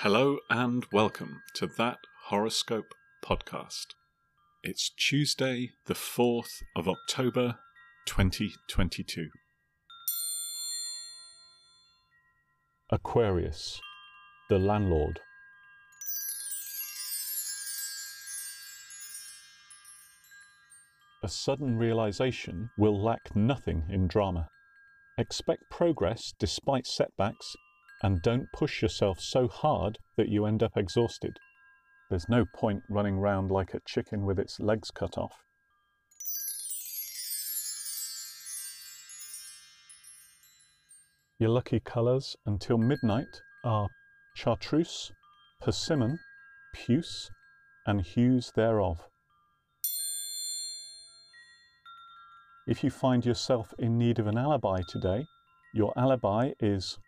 Hello and welcome to that horoscope podcast. It's Tuesday, the 4th of October, 2022. Aquarius, the landlord. A sudden realization will lack nothing in drama. Expect progress despite setbacks and don't push yourself so hard that you end up exhausted. There's no point running round like a chicken with its legs cut off. Your lucky colours until midnight are chartreuse, persimmon, puce, and hues thereof. If you find yourself in need of an alibi today, your alibi is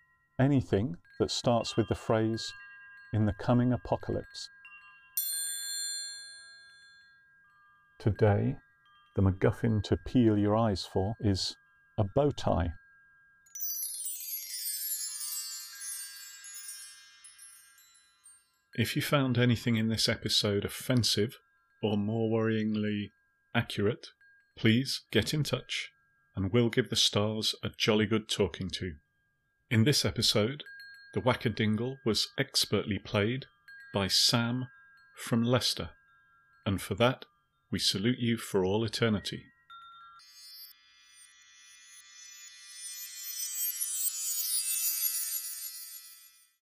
anything that starts with the phrase, in the coming apocalypse. Today, the MacGuffin to peel your eyes for is a bow tie. If you found anything in this episode offensive or more worryingly accurate, please get in touch and we'll give the stars a jolly good talking to. In this episode, the Wackadingle was expertly played by Sam from Leicester, and for that we salute you for all eternity.